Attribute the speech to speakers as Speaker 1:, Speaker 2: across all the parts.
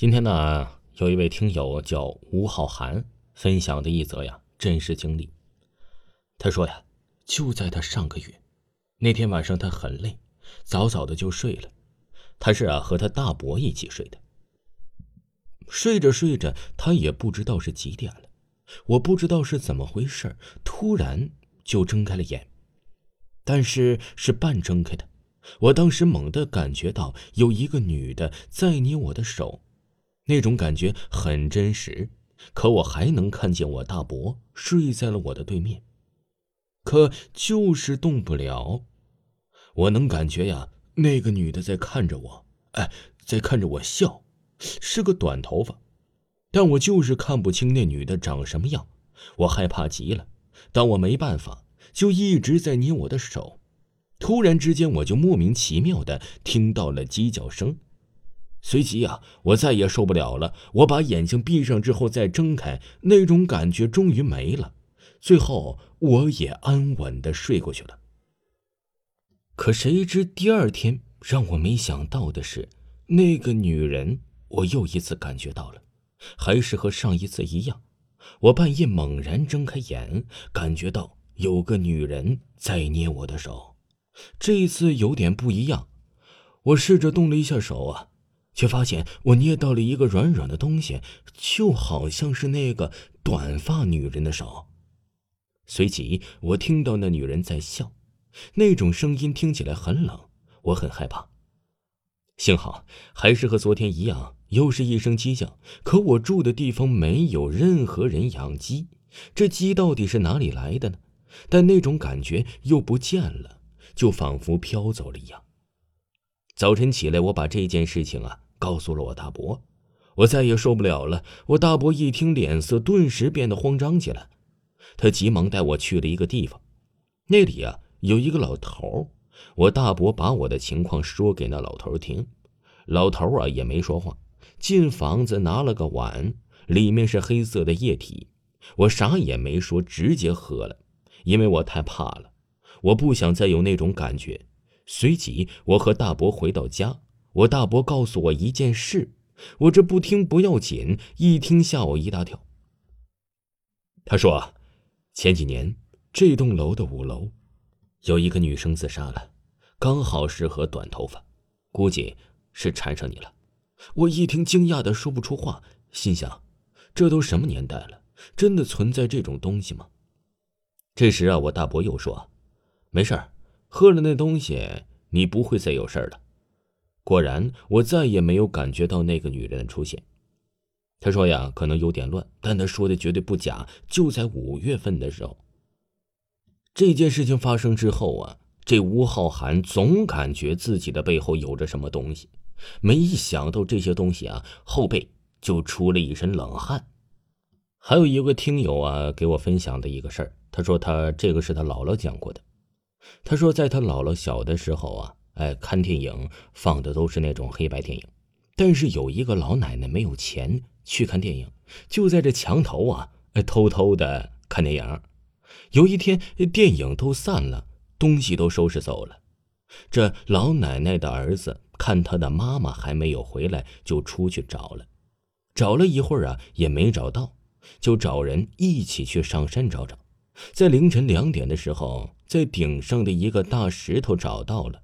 Speaker 1: 今天呢，有一位听友叫吴浩涵分享的一则呀真实经历。他说呀，就在他上个月那天晚上，他很累，早早的就睡了。他是啊和他大伯一起睡的。睡着睡着，他也不知道是几点了，我不知道是怎么回事，突然就睁开了眼，但是是半睁开的。我当时猛地感觉到有一个女的在捏我的手。那种感觉很真实，可我还能看见我大伯睡在了我的对面，可就是动不了。我能感觉呀，那个女的在看着我，哎，在看着我笑，是个短头发，但我就是看不清那女的长什么样。我害怕极了，但我没办法，就一直在捏我的手。突然之间，我就莫名其妙的听到了鸡叫声。随即呀，我再也受不了了。我把眼睛闭上之后再睁开，那种感觉终于没了。最后，我也安稳的睡过去了。可谁知第二天让我没想到的是，那个女人，我又一次感觉到了，还是和上一次一样。我半夜猛然睁开眼，感觉到有个女人在捏我的手，这一次有点不一样。我试着动了一下手啊。却发现我捏到了一个软软的东西，就好像是那个短发女人的手。随即，我听到那女人在笑，那种声音听起来很冷，我很害怕。幸好还是和昨天一样，又是一声鸡叫。可我住的地方没有任何人养鸡，这鸡到底是哪里来的呢？但那种感觉又不见了，就仿佛飘走了一样。早晨起来，我把这件事情啊告诉了我大伯，我再也受不了了。我大伯一听，脸色顿时变得慌张起来，他急忙带我去了一个地方，那里啊有一个老头我大伯把我的情况说给那老头听，老头啊也没说话，进房子拿了个碗，里面是黑色的液体，我啥也没说，直接喝了，因为我太怕了，我不想再有那种感觉。随即，我和大伯回到家。我大伯告诉我一件事，我这不听不要紧，一听吓我一大跳。他说，前几年这栋楼的五楼，有一个女生自杀了，刚好适合短头发，估计是缠上你了。我一听惊讶的说不出话，心想，这都什么年代了，真的存在这种东西吗？这时啊，我大伯又说，没事儿。喝了那东西，你不会再有事儿了。果然，我再也没有感觉到那个女人的出现。他说呀，可能有点乱，但他说的绝对不假。就在五月份的时候，这件事情发生之后啊，这吴浩涵总感觉自己的背后有着什么东西，没想到这些东西啊，后背就出了一身冷汗。还有一个听友啊，给我分享的一个事儿，他说他这个是他姥姥讲过的。他说，在他姥姥小的时候啊，哎，看电影放的都是那种黑白电影，但是有一个老奶奶没有钱去看电影，就在这墙头啊，偷偷的看电影。有一天，电影都散了，东西都收拾走了，这老奶奶的儿子看他的妈妈还没有回来，就出去找了，找了一会儿啊，也没找到，就找人一起去上山找找。在凌晨两点的时候，在顶上的一个大石头找到了。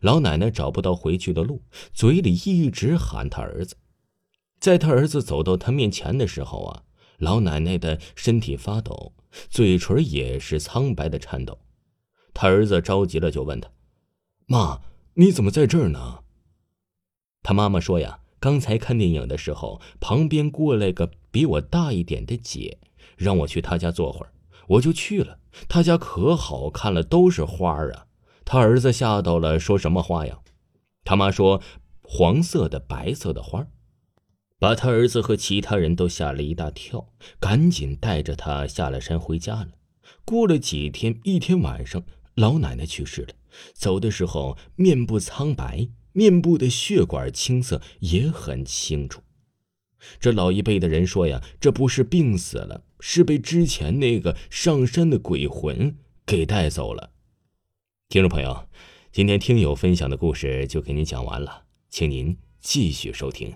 Speaker 1: 老奶奶找不到回去的路，嘴里一直喊他儿子。在他儿子走到他面前的时候啊，老奶奶的身体发抖，嘴唇也是苍白的颤抖。他儿子着急了，就问他：“妈，你怎么在这儿呢？”他妈妈说：“呀，刚才看电影的时候，旁边过来个比我大一点的姐，让我去她家坐会儿。”我就去了，他家可好看了，都是花啊。他儿子吓到了，说什么花呀？他妈说黄色的、白色的花，把他儿子和其他人都吓了一大跳，赶紧带着他下了山回家了。过了几天，一天晚上，老奶奶去世了，走的时候面部苍白，面部的血管青色也很清楚。这老一辈的人说呀，这不是病死了，是被之前那个上山的鬼魂给带走了。听众朋友，今天听友分享的故事就给您讲完了，请您继续收听。